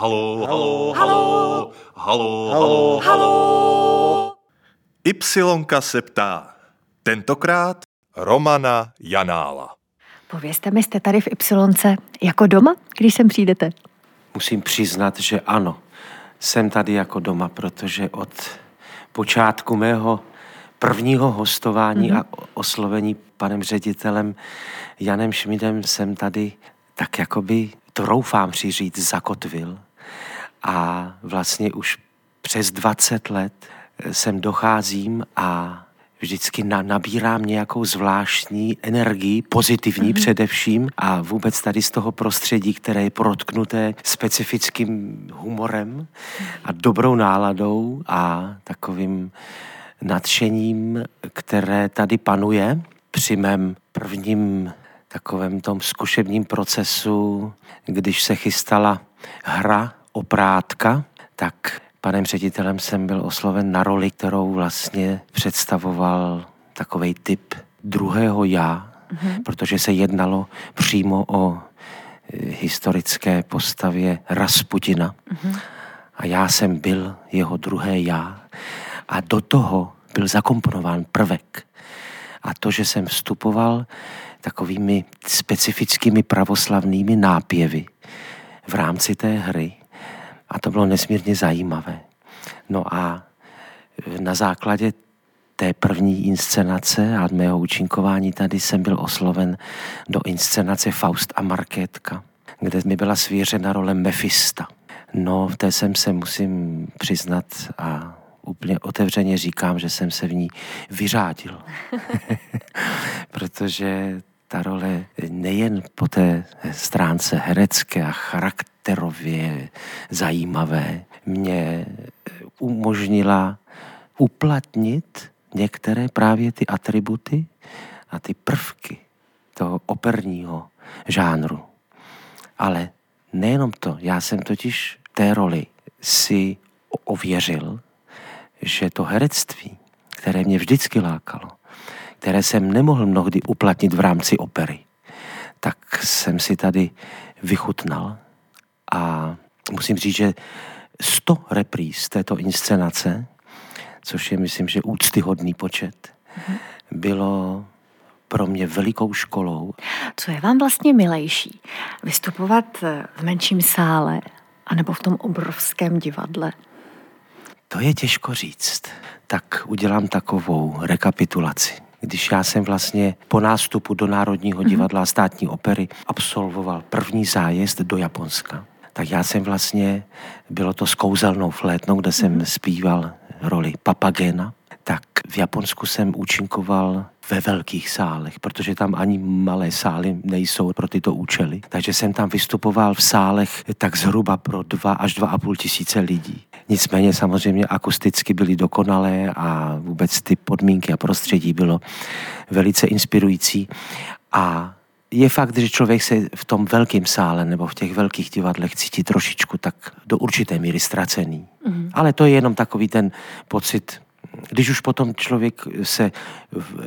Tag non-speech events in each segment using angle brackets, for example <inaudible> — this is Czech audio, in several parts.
Halo, halo, halo, halo, halo, halo. Ypsilonka se ptá. Tentokrát Romana Janála. Povězte mi, jste tady v Ypsilonce jako doma, když sem přijdete? Musím přiznat, že ano. Jsem tady jako doma, protože od počátku mého prvního hostování mm-hmm. a oslovení panem ředitelem Janem Šmidem jsem tady tak jakoby, to roufám si říct, zakotvil. A vlastně už přes 20 let sem docházím a vždycky na, nabírám nějakou zvláštní energii, pozitivní mm-hmm. především a vůbec tady z toho prostředí, které je protknuté specifickým humorem a dobrou náladou a takovým nadšením, které tady panuje při mém prvním takovém tom zkušebním procesu, když se chystala hra oprátka, tak panem ředitelem jsem byl osloven na roli, kterou vlastně představoval takový typ druhého já, mm-hmm. protože se jednalo přímo o e, historické postavě Rasputina. Mm-hmm. A já jsem byl jeho druhé já. A do toho byl zakomponován prvek. A to, že jsem vstupoval takovými specifickými pravoslavnými nápěvy v rámci té hry, a to bylo nesmírně zajímavé. No a na základě té první inscenace a mého účinkování tady jsem byl osloven do inscenace Faust a Markétka, kde mi byla svěřena role Mefista. No, v té jsem se musím přiznat a úplně otevřeně říkám, že jsem se v ní vyřádil. <laughs> Protože ta role nejen po té stránce herecké a charakterově zajímavé mě umožnila uplatnit některé právě ty atributy a ty prvky toho operního žánru. Ale nejenom to, já jsem totiž té roli si ověřil, že to herectví, které mě vždycky lákalo, které jsem nemohl mnohdy uplatnit v rámci opery, tak jsem si tady vychutnal a musím říct, že 100 repríz této inscenace, což je, myslím, že úctyhodný počet, bylo pro mě velikou školou. Co je vám vlastně milejší? Vystupovat v menším sále anebo v tom obrovském divadle? To je těžko říct. Tak udělám takovou rekapitulaci. Když já jsem vlastně po nástupu do Národního mhm. divadla státní opery absolvoval první zájezd do Japonska, tak já jsem vlastně, bylo to s kouzelnou flétnou, kde jsem mhm. zpíval roli Papagena, tak v Japonsku jsem účinkoval ve velkých sálech, protože tam ani malé sály nejsou pro tyto účely. Takže jsem tam vystupoval v sálech tak zhruba pro dva až dva a půl tisíce lidí. Nicméně samozřejmě akusticky byly dokonalé a vůbec ty podmínky a prostředí bylo velice inspirující. A je fakt, že člověk se v tom velkém sále nebo v těch velkých divadlech cítí trošičku tak do určité míry ztracený. Mm. Ale to je jenom takový ten pocit když už potom člověk se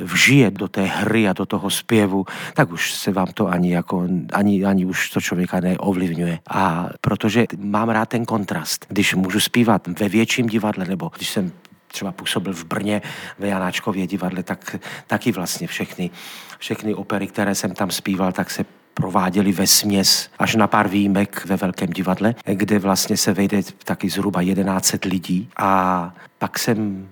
vžije do té hry a do toho zpěvu, tak už se vám to ani, jako, ani, ani už to člověka neovlivňuje. A protože mám rád ten kontrast, když můžu zpívat ve větším divadle, nebo když jsem třeba působil v Brně ve Janáčkově divadle, tak taky vlastně všechny, všechny opery, které jsem tam zpíval, tak se prováděli ve směs až na pár výjimek ve Velkém divadle, kde vlastně se vejde taky zhruba 11 lidí a pak jsem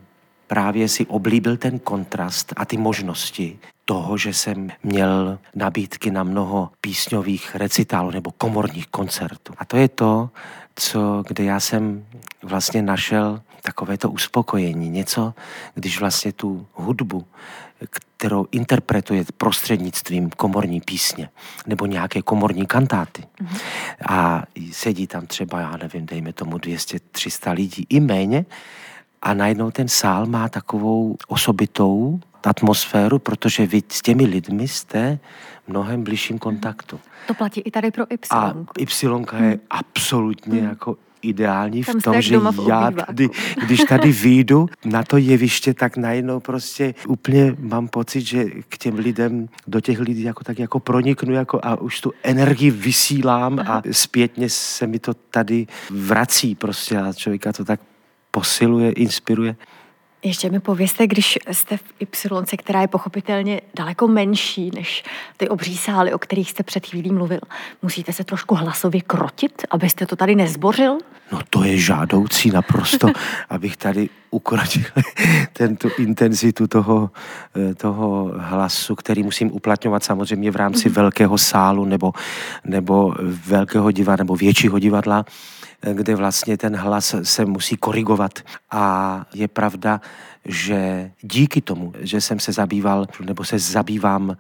právě si oblíbil ten kontrast a ty možnosti toho, že jsem měl nabídky na mnoho písňových recitálů nebo komorních koncertů. A to je to, co, kde já jsem vlastně našel takové to uspokojení. Něco, když vlastně tu hudbu, kterou interpretuje prostřednictvím komorní písně nebo nějaké komorní kantáty. Mm-hmm. A sedí tam třeba, já nevím, dejme tomu 200-300 lidí i méně, a najednou ten sál má takovou osobitou atmosféru, protože vy s těmi lidmi jste mnohem bližším kontaktu. To platí i tady pro Y. A Y je hmm. absolutně hmm. jako ideální Tam v tom, že v já tady, když tady vyjdu na to jeviště, tak najednou prostě úplně mám pocit, že k těm lidem, do těch lidí jako tak jako proniknu jako a už tu energii vysílám a zpětně se mi to tady vrací prostě a člověka to tak posiluje, inspiruje. Ještě mi povězte, když jste v Y, která je pochopitelně daleko menší než ty obří sály, o kterých jste před chvílí mluvil, musíte se trošku hlasově krotit, abyste to tady nezbořil? No to je žádoucí naprosto, <laughs> abych tady ukrotil <laughs> ten, tu intenzitu toho, eh, toho hlasu, který musím uplatňovat samozřejmě v rámci velkého sálu nebo, nebo velkého divadla nebo většího divadla, eh, kde vlastně ten hlas se musí korigovat. A je pravda, že díky tomu, že jsem se zabýval nebo se zabývám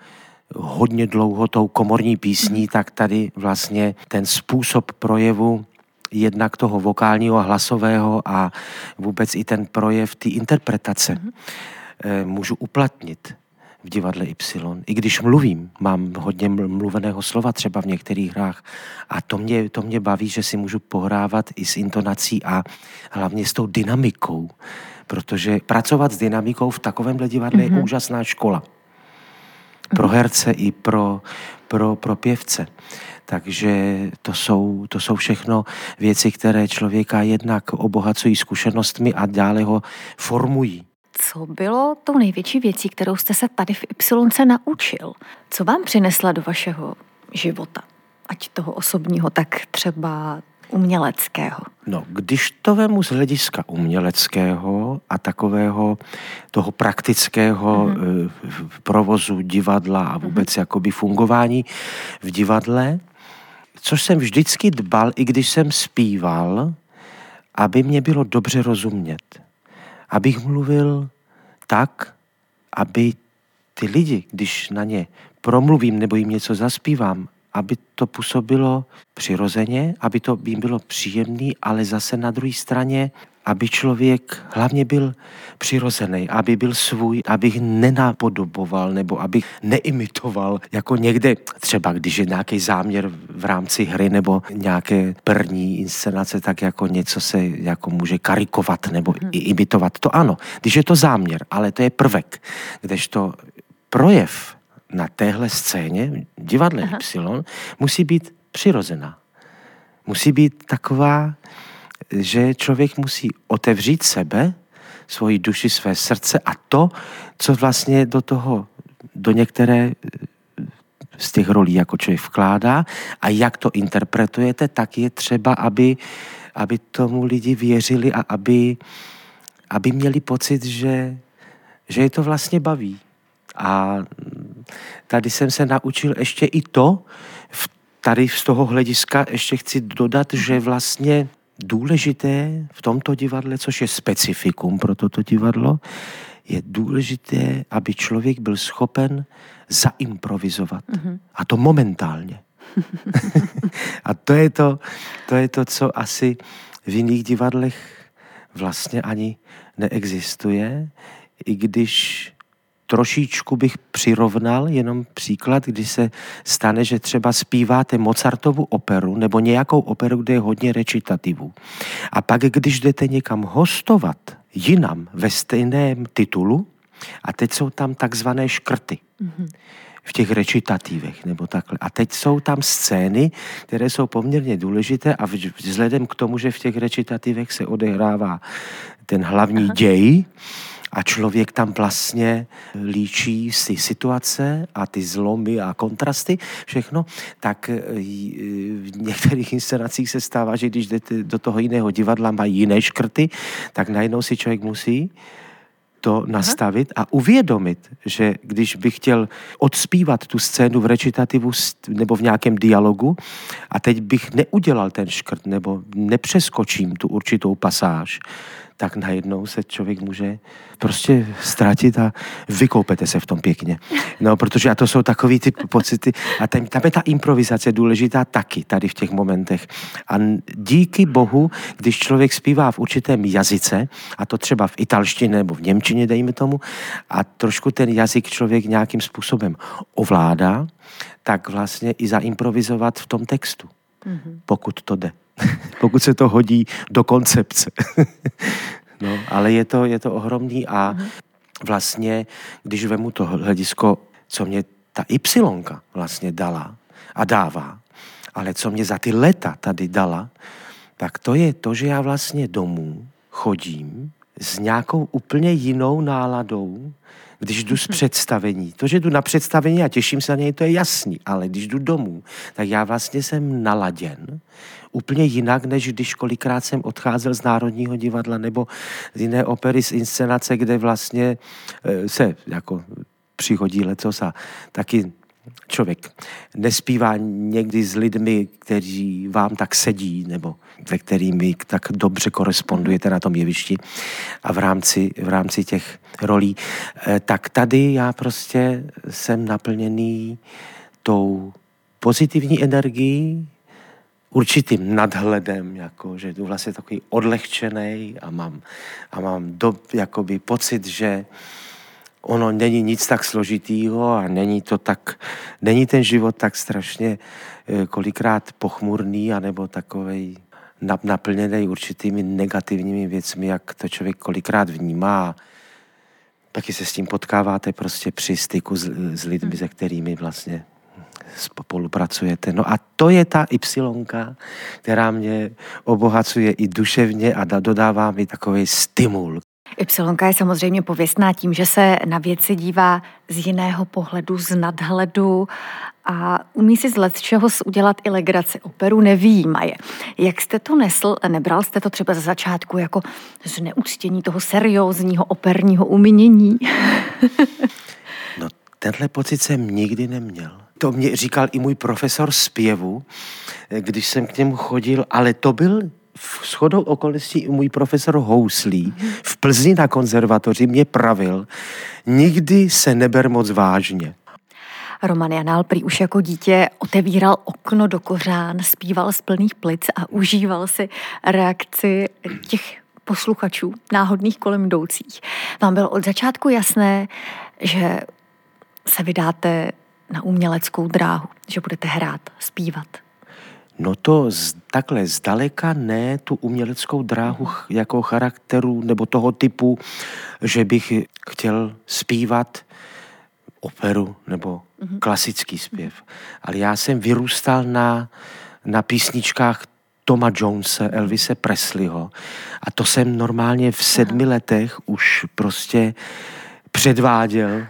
hodně dlouho tou komorní písní, tak tady vlastně ten způsob projevu jednak toho vokálního a hlasového a vůbec i ten projev té interpretace mm-hmm. můžu uplatnit v divadle Y. I když mluvím, mám hodně ml- mluveného slova třeba v některých hrách a to mě, to mě baví, že si můžu pohrávat i s intonací a hlavně s tou dynamikou, protože pracovat s dynamikou v takovémhle divadle mm-hmm. je úžasná škola pro herce i pro, pro, pro pěvce. Takže to jsou, to jsou všechno věci, které člověka jednak obohacují zkušenostmi a dále ho formují. Co bylo tou největší věcí, kterou jste se tady v Y naučil? Co vám přinesla do vašeho života? Ať toho osobního, tak třeba uměleckého. No, když to vemu z hlediska uměleckého a takového toho praktického mm-hmm. provozu divadla a vůbec mm-hmm. jakoby fungování v divadle, což jsem vždycky dbal, i když jsem zpíval, aby mě bylo dobře rozumět. Abych mluvil tak, aby ty lidi, když na ně promluvím nebo jim něco zaspívám, aby to působilo přirozeně, aby to jim bylo příjemný, ale zase na druhé straně, aby člověk hlavně byl přirozený, aby byl svůj, abych nenapodoboval nebo abych neimitoval, jako někde třeba, když je nějaký záměr v rámci hry nebo nějaké první inscenace, tak jako něco se jako může karikovat nebo i imitovat. To ano, když je to záměr, ale to je prvek, kdežto projev na téhle scéně, divadle Aha. Y, musí být přirozená. Musí být taková, že člověk musí otevřít sebe, svoji duši, své srdce a to, co vlastně do toho, do některé z těch rolí jako člověk vkládá a jak to interpretujete, tak je třeba, aby, aby tomu lidi věřili a aby, aby měli pocit, že, že je to vlastně baví. A tady jsem se naučil ještě i to, tady z toho hlediska ještě chci dodat, že vlastně důležité v tomto divadle, což je specifikum pro toto divadlo, je důležité, aby člověk byl schopen zaimprovizovat. Mm-hmm. A to momentálně. <laughs> a to je to, to je to, co asi v jiných divadlech vlastně ani neexistuje, i když trošičku bych přirovnal, jenom příklad, když se stane, že třeba zpíváte Mozartovu operu nebo nějakou operu, kde je hodně recitativů. A pak, když jdete někam hostovat jinam ve stejném titulu, a teď jsou tam takzvané škrty. Mm-hmm v těch recitativech nebo takhle. A teď jsou tam scény, které jsou poměrně důležité a vzhledem k tomu, že v těch recitativech se odehrává ten hlavní Aha. děj, a člověk tam vlastně líčí si situace a ty zlomy a kontrasty, všechno, tak e, v některých inscenacích se stává, že když jdete do toho jiného divadla, mají jiné škrty, tak najednou si člověk musí to nastavit a uvědomit, že když bych chtěl odspívat tu scénu v recitativu nebo v nějakém dialogu a teď bych neudělal ten škrt nebo nepřeskočím tu určitou pasáž, tak najednou se člověk může prostě ztratit a vykoupete se v tom pěkně. No, protože a to jsou takový ty pocity a tam, tam je ta improvizace důležitá taky tady v těch momentech. A díky bohu, když člověk zpívá v určitém jazyce, a to třeba v italštině nebo v němčině, dejme tomu, a trošku ten jazyk člověk nějakým způsobem ovládá, tak vlastně i zaimprovizovat v tom textu. Mm-hmm. pokud to jde. <laughs> pokud se to hodí do koncepce. <laughs> no, ale je to, je to ohromný a mm-hmm. vlastně, když vemu to hledisko, co mě ta Y vlastně dala a dává, ale co mě za ty leta tady dala, tak to je to, že já vlastně domů chodím s nějakou úplně jinou náladou, když jdu z mhm. představení. To, že jdu na představení a těším se na něj, to je jasný, ale když jdu domů, tak já vlastně jsem naladěn úplně jinak, než když kolikrát jsem odcházel z Národního divadla nebo z jiné opery, z inscenace, kde vlastně eh, se jako přihodí lecos a taky člověk nespívá někdy s lidmi, kteří vám tak sedí, nebo ve kterými tak dobře korespondujete na tom jevišti a v rámci, v rámci těch rolí, eh, tak tady já prostě jsem naplněný tou pozitivní energií, určitým nadhledem, jako, že jdu vlastně takový odlehčený a mám, a mám do, jakoby pocit, že ono není nic tak složitýho a není to tak, není ten život tak strašně eh, kolikrát pochmurný anebo takovej naplněný určitými negativními věcmi, jak to člověk kolikrát vnímá. Taky se s tím potkáváte prostě při styku s, s lidmi, se kterými vlastně spolupracujete. No a to je ta Y, která mě obohacuje i duševně a dodává mi takový stimul. Y je samozřejmě pověstná tím, že se na věci dívá z jiného pohledu, z nadhledu a umí si z let čeho udělat i legraci. Operu nevýjímaje. Jak jste to nesl, nebral jste to třeba za začátku jako zneuctění toho seriózního operního umění? <laughs> no, tenhle pocit jsem nikdy neměl. To mě říkal i můj profesor zpěvu, když jsem k němu chodil, ale to byl v shodou okolností můj profesor Houslí v Plzni na konzervatoři mě pravil, nikdy se neber moc vážně. Roman Janál prý už jako dítě otevíral okno do kořán, zpíval z plných plic a užíval si reakci těch posluchačů, náhodných kolem jdoucích. Vám bylo od začátku jasné, že se vydáte na uměleckou dráhu, že budete hrát, zpívat. No to z, takhle zdaleka ne tu uměleckou dráhu jako charakteru nebo toho typu, že bych chtěl zpívat operu nebo mm-hmm. klasický zpěv. Ale já jsem vyrůstal na, na písničkách Toma Jonesa, Elvise Presleyho a to jsem normálně v sedmi letech už prostě předváděl,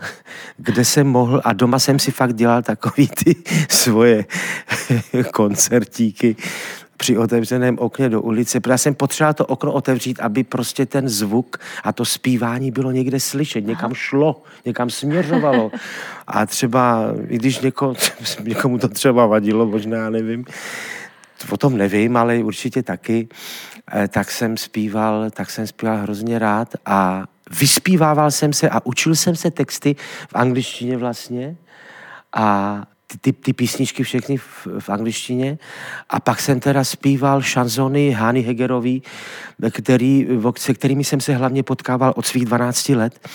kde jsem mohl a doma jsem si fakt dělal takový ty svoje <laughs> koncertíky při otevřeném okně do ulice, protože jsem potřeboval to okno otevřít, aby prostě ten zvuk a to zpívání bylo někde slyšet, někam šlo, někam směřovalo. A třeba, i když něko, <laughs> někomu to třeba vadilo, možná nevím, o tom nevím, ale určitě taky, eh, tak jsem zpíval, tak jsem zpíval hrozně rád a vyspívával jsem se a učil jsem se texty v angličtině vlastně a ty, ty, ty písničky všechny v, v angličtině. A pak jsem teda zpíval šanzony Hány Hegerový, který, se kterými jsem se hlavně potkával od svých 12 let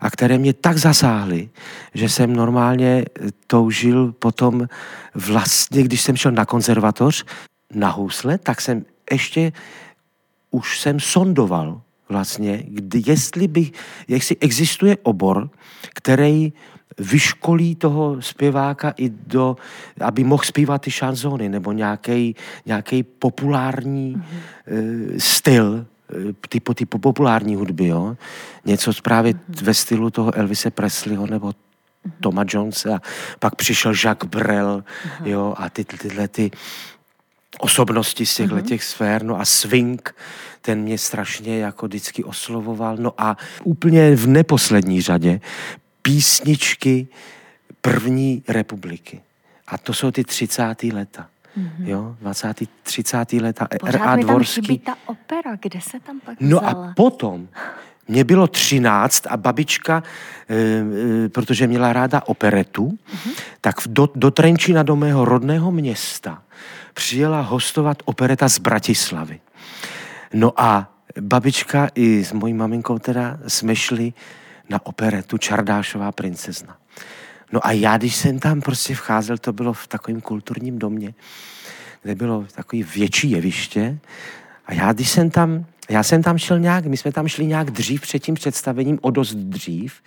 a které mě tak zasáhly, že jsem normálně toužil potom vlastně, když jsem šel na konzervatoř na housle, tak jsem ještě už jsem sondoval vlastně, kdy, jestli by, jestli existuje obor, který vyškolí toho zpěváka i do, aby mohl zpívat ty šanzony nebo nějaký populární mm-hmm. uh, styl, eh, typu, typu populární hudby, jo? Něco právě mm-hmm. ve stylu toho Elvise Presleyho nebo mm-hmm. Toma Jonesa pak přišel Jacques Brel, mm-hmm. jo, a ty, tyhle ty osobnosti z těchto mm-hmm. těch sfér, no a swing, ten mě strašně jako vždycky oslovoval, no a úplně v neposlední řadě písničky první republiky. A to jsou ty 30. leta. Mm-hmm. Jo, 20. 30. leta. R.A. Dvorský. Tam ta opera, kde se tam pak No vzala? a potom, mě bylo 13 a babička, e, e, protože měla ráda operetu, mm-hmm. tak do, do Trenčína, do mého rodného města, přijela hostovat opereta z Bratislavy. No a babička i s mojí maminkou teda jsme šli na operetu Čardášová princezna. No a já, když jsem tam prostě vcházel, to bylo v takovém kulturním domě, kde bylo takový větší jeviště. A já, když jsem tam, já jsem tam šel nějak, my jsme tam šli nějak dřív před tím představením, o dost dřív.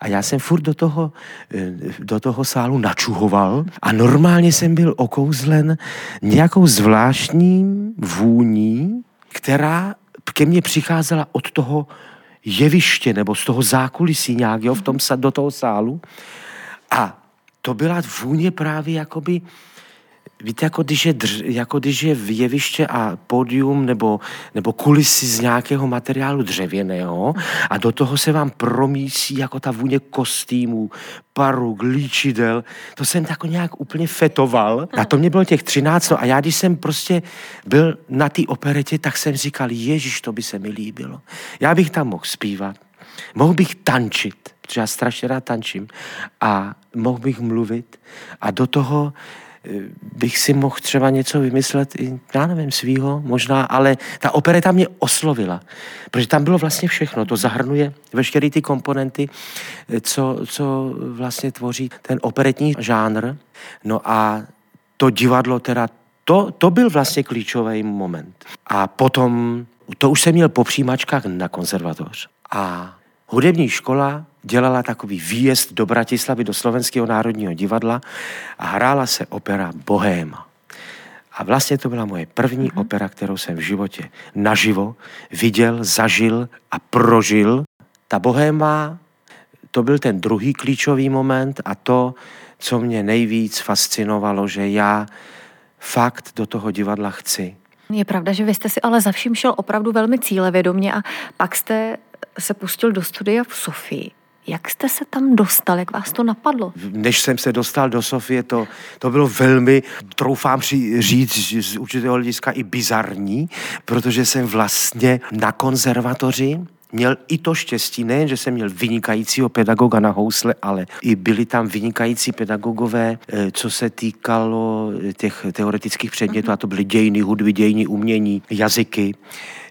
A já jsem furt do toho, eh, do toho sálu načuhoval a normálně jsem byl okouzlen nějakou zvláštní vůní, která ke mně přicházela od toho jeviště nebo z toho zákulisí nějak, jo, v tom, do toho sálu. A to byla vůně právě jakoby, Víte, jako když je, drž, jako když je v jeviště a pódium nebo, nebo kulisy z nějakého materiálu dřevěného a do toho se vám promísí jako ta vůně kostýmů, paruk, líčidel. To jsem tak nějak úplně fetoval. A to mě bylo těch třináct. No a já, když jsem prostě byl na té operetě, tak jsem říkal, ježiš, to by se mi líbilo. Já bych tam mohl zpívat, mohl bych tančit, protože já strašně rád tančím a mohl bych mluvit a do toho bych si mohl třeba něco vymyslet i, já nevím, svýho možná, ale ta opereta mě oslovila, protože tam bylo vlastně všechno. To zahrnuje veškeré ty komponenty, co, co vlastně tvoří ten operetní žánr. No a to divadlo teda, to, to byl vlastně klíčový moment. A potom, to už jsem měl po přijímačkách na konzervatoř. A hudební škola dělala takový výjezd do Bratislavy, do Slovenského národního divadla a hrála se opera Bohéma. A vlastně to byla moje první mm-hmm. opera, kterou jsem v životě naživo viděl, zažil a prožil. Ta Bohéma, to byl ten druhý klíčový moment a to, co mě nejvíc fascinovalo, že já fakt do toho divadla chci. Je pravda, že vy jste si ale za vším šel opravdu velmi cílevědomě a pak jste se pustil do studia v Sofii. Jak jste se tam dostal? Jak vás to napadlo? Než jsem se dostal do Sofie, to, to bylo velmi, troufám říct z určitého hlediska i bizarní, protože jsem vlastně na konzervatoři měl i to štěstí, nejen, že jsem měl vynikajícího pedagoga na housle, ale i byli tam vynikající pedagogové, eh, co se týkalo eh, těch teoretických předmětů, a to byly dějiny, hudby, dějiny, umění, jazyky,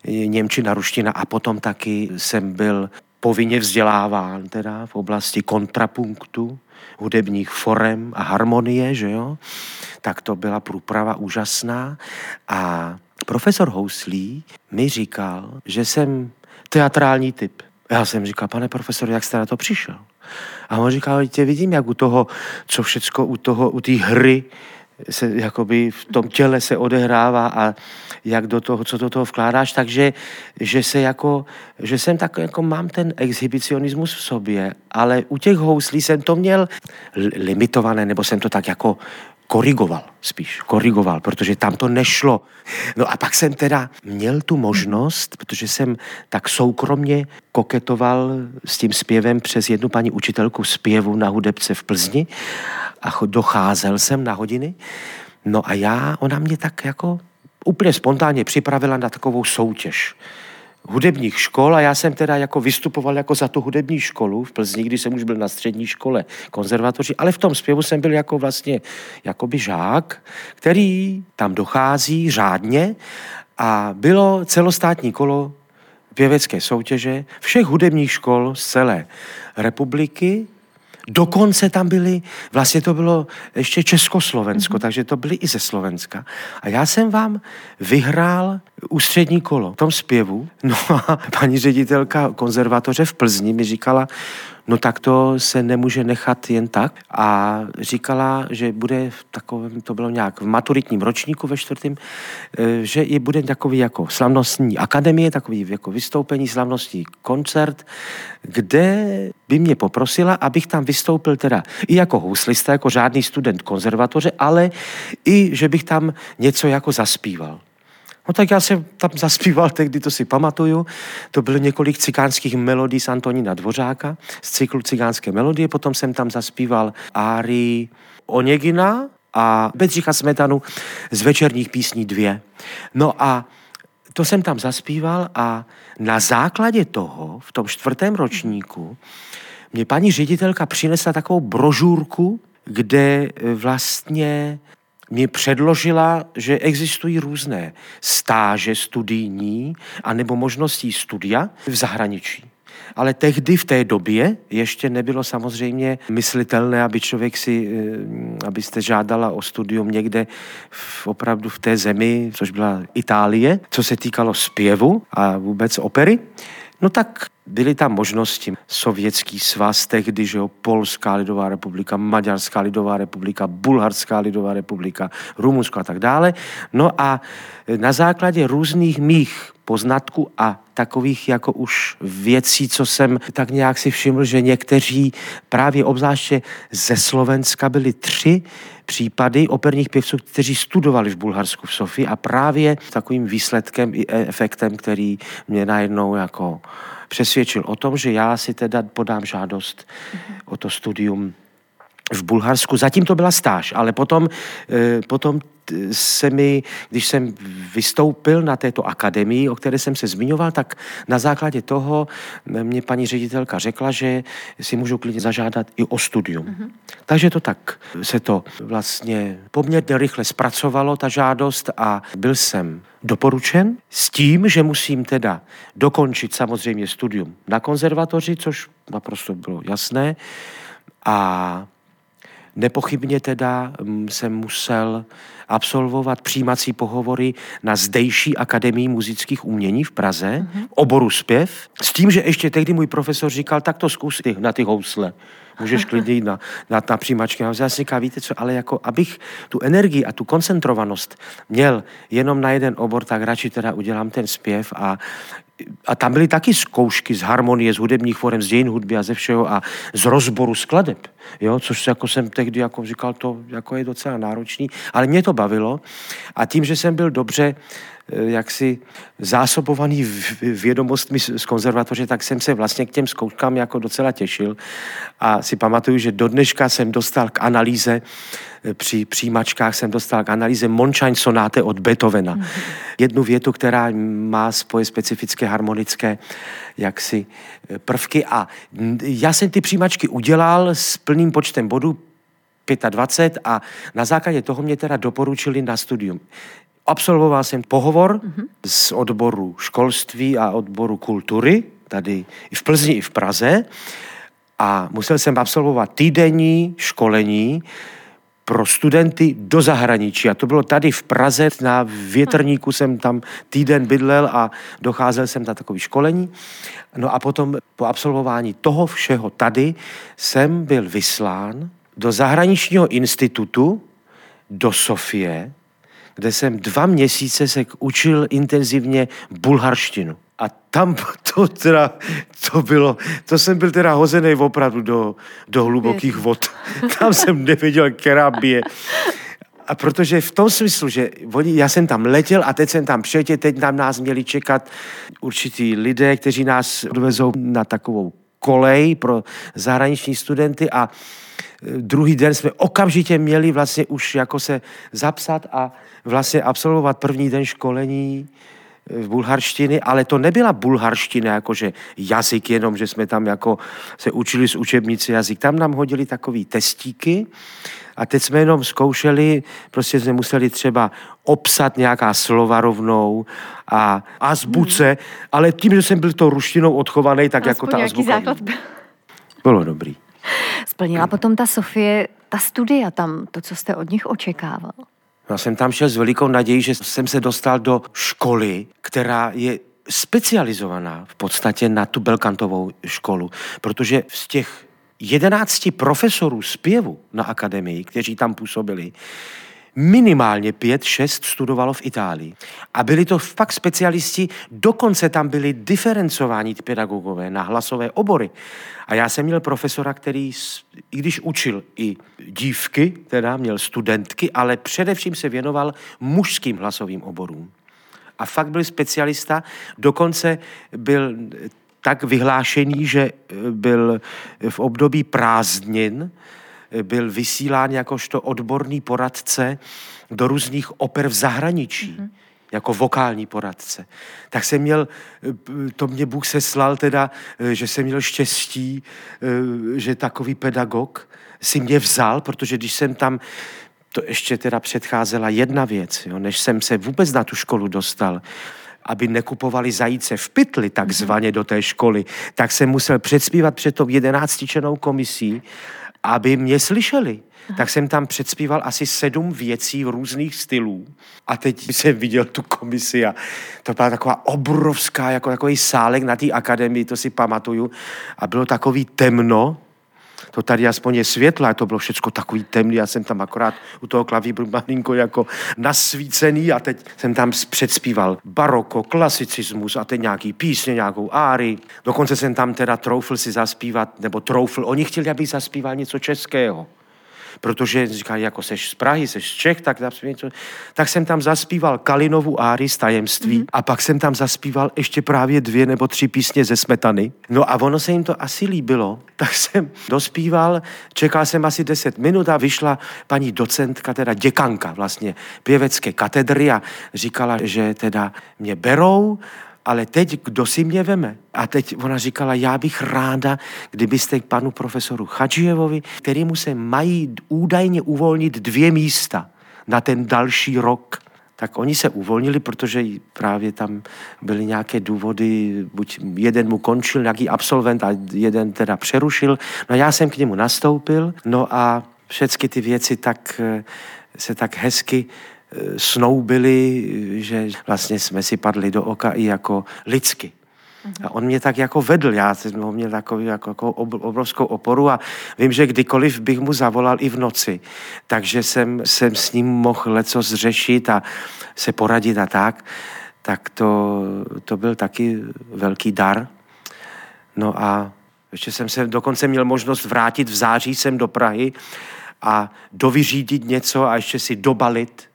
Němčina, ruština a potom taky jsem byl povinně vzděláván teda v oblasti kontrapunktu, hudebních forem a harmonie, že jo, tak to byla průprava úžasná. A profesor Houslí mi říkal, že jsem teatrální typ. Já jsem říkal, pane profesor, jak jste na to přišel? A on říkal, tě vidím, jak u toho, co všecko u toho, u té hry se jakoby v tom těle se odehrává a jak do toho, co do toho vkládáš, takže že se jako, že jsem tak jako mám ten exhibicionismus v sobě, ale u těch houslí jsem to měl limitované, nebo jsem to tak jako korigoval spíš, korigoval, protože tam to nešlo. No a pak jsem teda měl tu možnost, protože jsem tak soukromně koketoval s tím zpěvem přes jednu paní učitelku zpěvu na hudebce v Plzni a docházel jsem na hodiny. No a já, ona mě tak jako úplně spontánně připravila na takovou soutěž hudebních škol a já jsem teda jako vystupoval jako za tu hudební školu v Plzni, když jsem už byl na střední škole konzervatoři, ale v tom zpěvu jsem byl jako vlastně jakoby žák, který tam dochází řádně a bylo celostátní kolo pěvecké soutěže všech hudebních škol z celé republiky Dokonce tam byli, vlastně to bylo ještě Československo, mm-hmm. takže to byli i ze Slovenska. A já jsem vám vyhrál ústřední kolo v tom zpěvu. No a paní ředitelka konzervatoře v Plzni mi říkala, no tak to se nemůže nechat jen tak. A říkala, že bude v takovém, to bylo nějak v maturitním ročníku ve čtvrtém, eh, že je bude takový jako slavnostní akademie, takový jako vystoupení, slavnostní koncert, kde by mě poprosila, abych tam vystoupil teda i jako houslista, jako žádný student konzervatoře, ale i, že bych tam něco jako zaspíval. No tak já jsem tam <laughs> zaspíval tehdy, to si pamatuju. To bylo několik cikánských melodí z Antonína Dvořáka, z cyklu Cigánské melodie. Potom jsem tam zaspíval Áry Onegina a Bedřicha Smetanu z večerních písní dvě. No a to jsem tam zaspíval a na základě toho v tom čtvrtém ročníku mě paní ředitelka přinesla takovou brožurku, kde vlastně mi předložila, že existují různé stáže studijní anebo možnosti studia v zahraničí. ale tehdy v té době ještě nebylo samozřejmě myslitelné, aby člověk si, eh, abyste žádala o studium někde v, opravdu v té zemi, což byla Itálie, co se týkalo zpěvu a vůbec opery. No tak byly tam možnosti. Sovětský svaz tehdy, že jo, Polská lidová republika, Maďarská lidová republika, Bulharská lidová republika, Rumunsko a tak dále. No a na základě různých mých poznatků a takových jako už věcí, co jsem tak nějak si všiml, že někteří právě obzvláště ze Slovenska byli tři případy operních pěvců, kteří studovali v Bulharsku v Sofii a právě takovým výsledkem i efektem, který mě najednou jako přesvědčil o tom, že já si teda podám žádost mm-hmm. o to studium v Bulharsku. Zatím to byla stáž, ale potom, eh, potom se mi, když jsem vystoupil na této akademii, o které jsem se zmiňoval, tak na základě toho mě paní ředitelka řekla, že si můžu klidně zažádat i o studium. Mm-hmm. Takže to tak se to vlastně poměrně rychle zpracovalo, ta žádost a byl jsem doporučen s tím, že musím teda dokončit samozřejmě studium na konzervatoři, což naprosto bylo jasné. A Nepochybně teda mm, jsem musel absolvovat přijímací pohovory na zdejší Akademii muzických umění v Praze, mm-hmm. oboru zpěv, s tím, že ještě tehdy můj profesor říkal, tak to zkus ty, na ty housle. Můžeš <laughs> klidně jít na, na, na přijímačky. A já si říkám, víte co, ale jako abych tu energii a tu koncentrovanost měl jenom na jeden obor, tak radši teda udělám ten zpěv a a tam byly taky zkoušky z harmonie, z hudebních forem, z dějin hudby a ze všeho a z rozboru skladeb, jo, což jako jsem tehdy jako říkal, to jako je docela náročný, ale mě to bavilo a tím, že jsem byl dobře jaksi zásobovaný vědomostmi z konzervatoře, tak jsem se vlastně k těm zkouškám jako docela těšil a si pamatuju, že do dneška jsem dostal k analýze eh, při přijímačkách jsem dostal k analýze Monchain sonáte od Beethovena. Mm-hmm. Jednu větu, která má svoje specifické harmonické jaksi eh, prvky a já jsem ty přijímačky udělal s plným počtem bodů 25 a na základě toho mě teda doporučili na studium. Absolvoval jsem pohovor mm-hmm. z odboru školství a odboru kultury, tady i v Plzni, i v Praze. A musel jsem absolvovat týdenní školení pro studenty do zahraničí. A to bylo tady v Praze, na větrníku jsem tam týden bydlel a docházel jsem na takové školení. No a potom po absolvování toho všeho tady jsem byl vyslán do zahraničního institutu do Sofie, kde jsem dva měsíce se učil intenzivně bulharštinu. A tam <laughs> to teda, to bylo, to jsem byl teda hozený opravdu do, do hlubokých vod. Tam jsem nevěděl, která bije. A protože v tom smyslu, že oni, já jsem tam letěl a teď jsem tam přijetěl, teď nám nás měli čekat určitý lidé, kteří nás odvezou na takovou kolej pro zahraniční studenty a druhý den jsme okamžitě měli vlastně už jako se zapsat a vlastně absolvovat první den školení eh, v bulharštiny, ale to nebyla bulharština, jakože jazyk jenom, že jsme tam jako se učili z učebnice jazyk. Tam nám hodili takový testíky a teď jsme jenom zkoušeli, prostě jsme museli třeba obsat nějaká slova rovnou a azbuce, hmm. ale tím, že jsem byl to ruštinou odchovaný, tak Aspoň jako ta azbuka. Základ byl. Bylo dobrý. Splnila potom ta Sofie ta studia tam, to, co jste od nich očekával? Já jsem tam šel s velikou nadějí, že jsem se dostal do školy, která je specializovaná v podstatě na tu belkantovou školu, protože z těch jedenácti profesorů zpěvu na akademii, kteří tam působili, minimálně pět, šest studovalo v Itálii. A byli to fakt specialisti, dokonce tam byli diferencováni ty pedagogové na hlasové obory. A já jsem měl profesora, který, i když učil i dívky, teda měl studentky, ale především se věnoval mužským hlasovým oborům. A fakt byl specialista, dokonce byl tak vyhlášený, že byl v období prázdnin, byl vysílán jakožto odborný poradce do různých oper v zahraničí. Mm-hmm jako vokální poradce. Tak jsem měl, to mě Bůh seslal teda, že jsem měl štěstí, že takový pedagog si mě vzal, protože když jsem tam, to ještě teda předcházela jedna věc, jo, než jsem se vůbec na tu školu dostal, aby nekupovali zajíce v pytli takzvaně do té školy, tak jsem musel předspívat před tou jedenáctičenou komisí, aby mě slyšeli. Tak jsem tam předspíval asi sedm věcí v různých stylů. A teď <laughs> jsem viděl tu komisi a to byla taková obrovská, jako takový sálek na té akademii, to si pamatuju. A bylo takový temno, to tady aspoň je světla, to bylo všechno takový temný, já jsem tam akorát u toho klavíru malinko jako nasvícený a teď jsem tam předspíval baroko, klasicismus a teď nějaký písně, nějakou áry. Dokonce jsem tam teda troufl si zaspívat, nebo troufl, oni chtěli, aby zaspíval něco českého protože říkali, jako seš z Prahy, seš z Čech, tak, něco. tak jsem tam zaspíval Kalinovu áry z tajemství mm-hmm. a pak jsem tam zaspíval ještě právě dvě nebo tři písně ze Smetany. No a ono se jim to asi líbilo, <laughs> tak jsem dospíval, čekal jsem asi 10 minut a vyšla paní docentka, teda děkanka vlastně pěvecké katedry a říkala, že teda mě berou ale teď kdo si mě veme? A teď ona říkala, já bych ráda, kdybyste k panu profesoru Chadžijevovi, kterýmu se mají údajně uvolnit dvě místa na ten další rok, tak oni se uvolnili, protože právě tam byly nějaké důvody, buď jeden mu končil, nějaký absolvent a jeden teda přerušil. No já jsem k němu nastoupil, no a všechny ty věci tak se tak hezky snoubili, že vlastně jsme si padli do oka i jako lidsky. A on mě tak jako vedl, já jsem ho měl takový, jako, jako obrovskou oporu a vím, že kdykoliv bych mu zavolal i v noci, takže jsem, jsem s ním mohl leco zřešit a se poradit a tak, tak to, to byl taky velký dar. No a ještě jsem se dokonce měl možnost vrátit v září sem do Prahy a dovyřídit něco a ještě si dobalit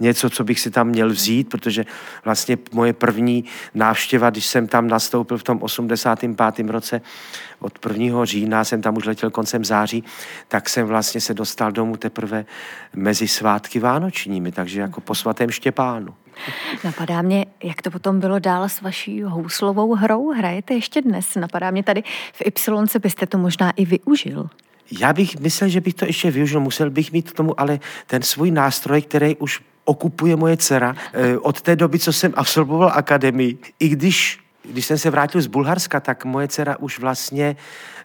něco, co bych si tam měl vzít, protože vlastně moje první návštěva, když jsem tam nastoupil v tom 85. roce, od 1. října jsem tam už letěl koncem září, tak jsem vlastně se dostal domů teprve mezi svátky vánočními, takže jako po svatém Štěpánu. Napadá mě, jak to potom bylo dál s vaší houslovou hrou. Hrajete ještě dnes? Napadá mě tady v Y byste to možná i využil. Já bych myslel, že bych to ještě využil, musel bych mít k tomu ale ten svůj nástroj, který už okupuje moje dcera. Eh, od té doby, co jsem absolvoval akademii, i když když jsem se vrátil z Bulharska, tak moje dcera už vlastně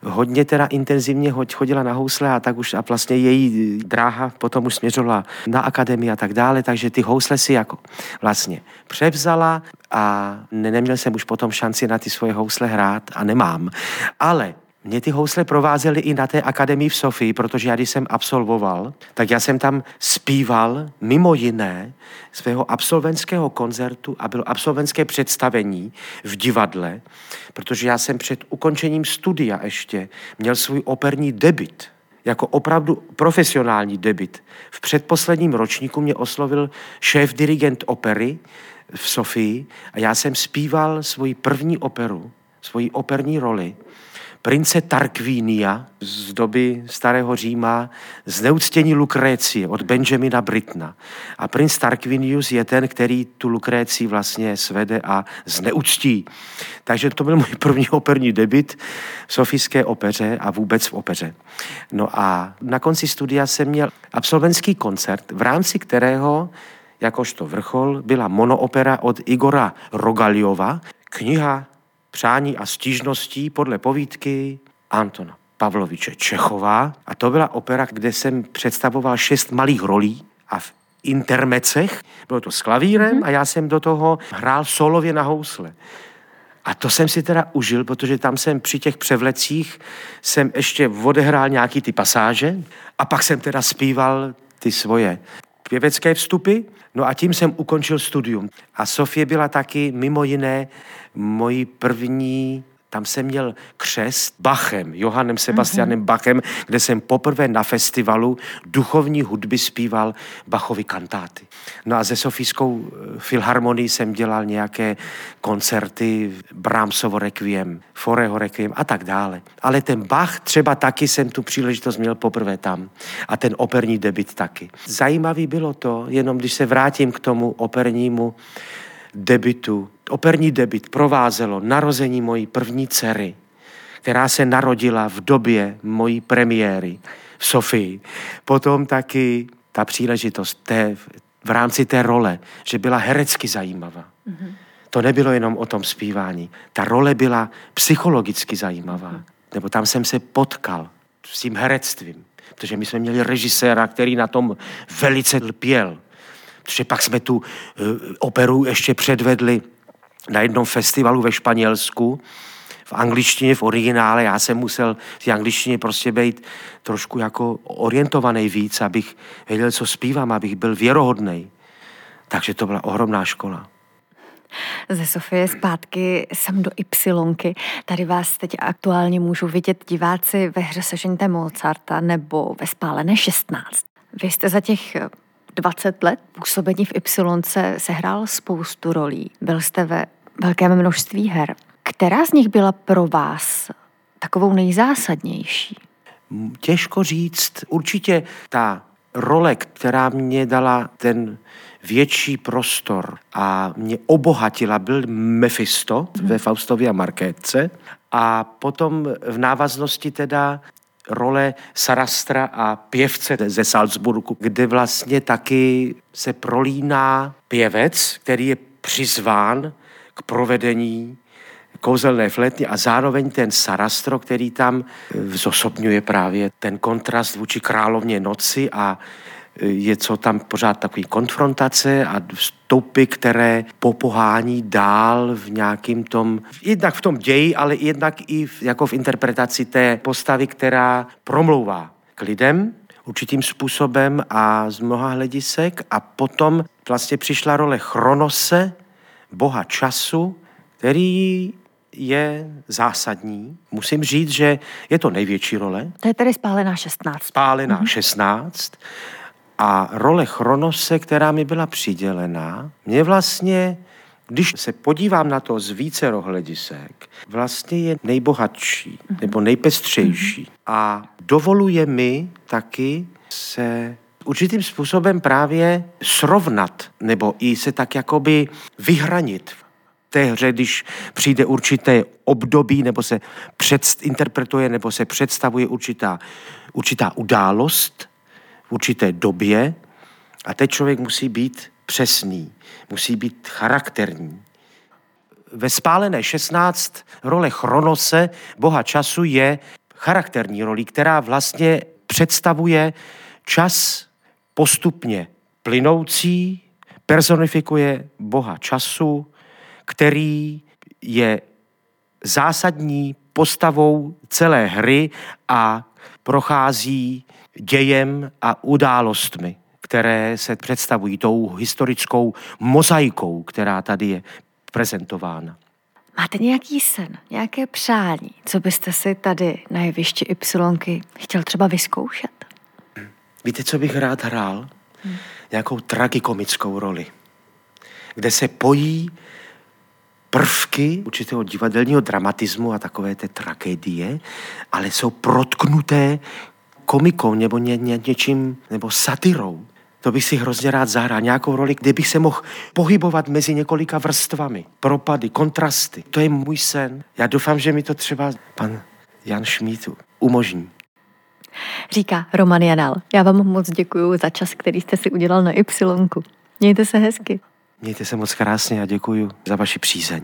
hodně teda intenzivně chodila na housle a tak už a vlastně její dráha potom už směřovala na akademii a tak dále, takže ty housle si jako vlastně převzala a neměl jsem už potom šanci na ty svoje housle hrát a nemám. Ale mě ty housle provázely i na té akademii v Sofii, protože já když jsem absolvoval, tak já jsem tam zpíval mimo jiné svého absolventského koncertu a bylo absolventské představení v divadle, protože já jsem před ukončením studia ještě měl svůj operní debit jako opravdu profesionální debit. V předposledním ročníku mě oslovil šéf dirigent opery v Sofii a já jsem zpíval svoji první operu, svoji operní roli prince Tarquínia z doby starého Říma, zneuctění Lukrécie od Benjamina Britna. A princ Tarquinius je ten, který tu Lukrécii vlastně svede a zneuctí. Takže to byl můj první <laughs> operní debit v Sofijské opeře a vůbec v opeře. No a na konci studia jsem měl absolventský koncert, v rámci kterého jakožto vrchol byla monoopera od Igora Rogaliova, kniha přání a stížností podle povídky Antona Pavloviče Čechová. A to byla opera, kde jsem představoval šest malých rolí a v intermecech, bylo to s klavírem a já jsem do toho hrál solově na housle. A to jsem si teda užil, protože tam jsem při těch převlecích jsem ještě odehrál nějaký ty pasáže a pak jsem teda zpíval ty svoje pěvecké vstupy, no a tím jsem ukončil studium. A Sofie byla taky mimo jiné mojí první tam jsem měl křest Bachem, Johannem Sebastianem mm-hmm. Bachem, kde jsem poprvé na festivalu duchovní hudby zpíval Bachovi kantáty. No a ze Sofijskou eh, filharmonii jsem dělal nějaké koncerty, Brahmsovo requiem, Foreho requiem a tak dále. Ale ten Bach třeba taky jsem tu příležitost měl poprvé tam. A ten operní debit taky. Zajímavý bylo to, jenom když se vrátím k tomu opernímu debitu, operní debit provázelo narození mojí první dcery, která se narodila v době mojí premiéry v Sofii. Potom taky ta příležitost té, v rámci té role, že byla herecky zajímavá. Mm-hmm. to nebylo jenom o tom zpívání. Ta role byla psychologicky zajímavá. Nebo tam jsem se potkal s tím herectvím. Protože my jsme měli režiséra, který na tom velice lpěl. Protože pak jsme tu uh, operu ještě předvedli na jednom festivalu ve Španělsku, v angličtině, v originále. Já jsem musel v angličtině prostě být trošku jako orientovaný víc, abych věděl, co zpívám, abych byl věrohodný. Takže to byla ohromná škola. Ze Sofie zpátky jsem do Ypsilonky. Tady vás teď aktuálně můžu vidět diváci ve hře Sežeňte Mozarta nebo ve Spálené 16. Vy jste za těch 20 let působení v Ypsilonce sehrál spoustu rolí. Byl jste ve velkém množství her. Která z nich byla pro vás takovou nejzásadnější? Těžko říct. Určitě ta role, která mě dala ten větší prostor a mě obohatila, byl Mephisto mm. ve Faustově a Markétce a potom v návaznosti teda role Sarastra a pěvce ze Salzburgu, kde vlastně taky se prolíná pěvec, který je přizván k provedení kouzelné flétny a zároveň ten Sarastro, který tam zosobňuje právě ten kontrast vůči královně noci a je co tam pořád takový konfrontace a vstupy, které popohání dál v nějakým tom, jednak v tom ději, ale jednak i v, jako v interpretaci té postavy, která promlouvá k lidem určitým způsobem a z mnoha hledisek. A potom vlastně přišla role Chronose, boha času, který je zásadní. Musím říct, že je to největší role. To je tedy spálená 16. Spálená mm-hmm. 16. A role Chronose, která mi byla přidělená, mě vlastně, když se podívám na to z více hledisek, vlastně je nejbohatší mm-hmm. nebo nejpestřejší. Mm-hmm. A dovoluje mi taky se určitým způsobem právě srovnat nebo i se tak jakoby vyhranit té hře, když přijde určité období, nebo se předinterpretuje, nebo se představuje určitá, určitá událost v určité době a teď člověk musí být přesný, musí být charakterní. Ve spálené 16 role Chronose, boha času, je charakterní roli, která vlastně představuje čas postupně plynoucí, personifikuje boha času, který je zásadní postavou celé hry a prochází dějem a událostmi, které se představují tou historickou mozaikou, která tady je prezentována. Máte nějaký sen, nějaké přání, co byste si tady na jevišti Ypsilonky chtěl třeba vyzkoušet? Víte, co bych rád hrál? Hmm. Nějakou tragikomickou roli, kde se pojí prvky určitého divadelního dramatismu a takové té tragédie, ale jsou protknuté komikou nebo ně, ně, něčím, nebo satirou. To bych si hrozně rád zahrál. Nějakou roli, kde bych se mohl pohybovat mezi několika vrstvami. Propady, kontrasty. To je můj sen. Já doufám, že mi to třeba pan Jan Šmít umožní. Říká Roman Janal. Já vám moc děkuji za čas, který jste si udělal na Y. Mějte se hezky. Mějte se moc krásně a děkuji za vaši přízeň.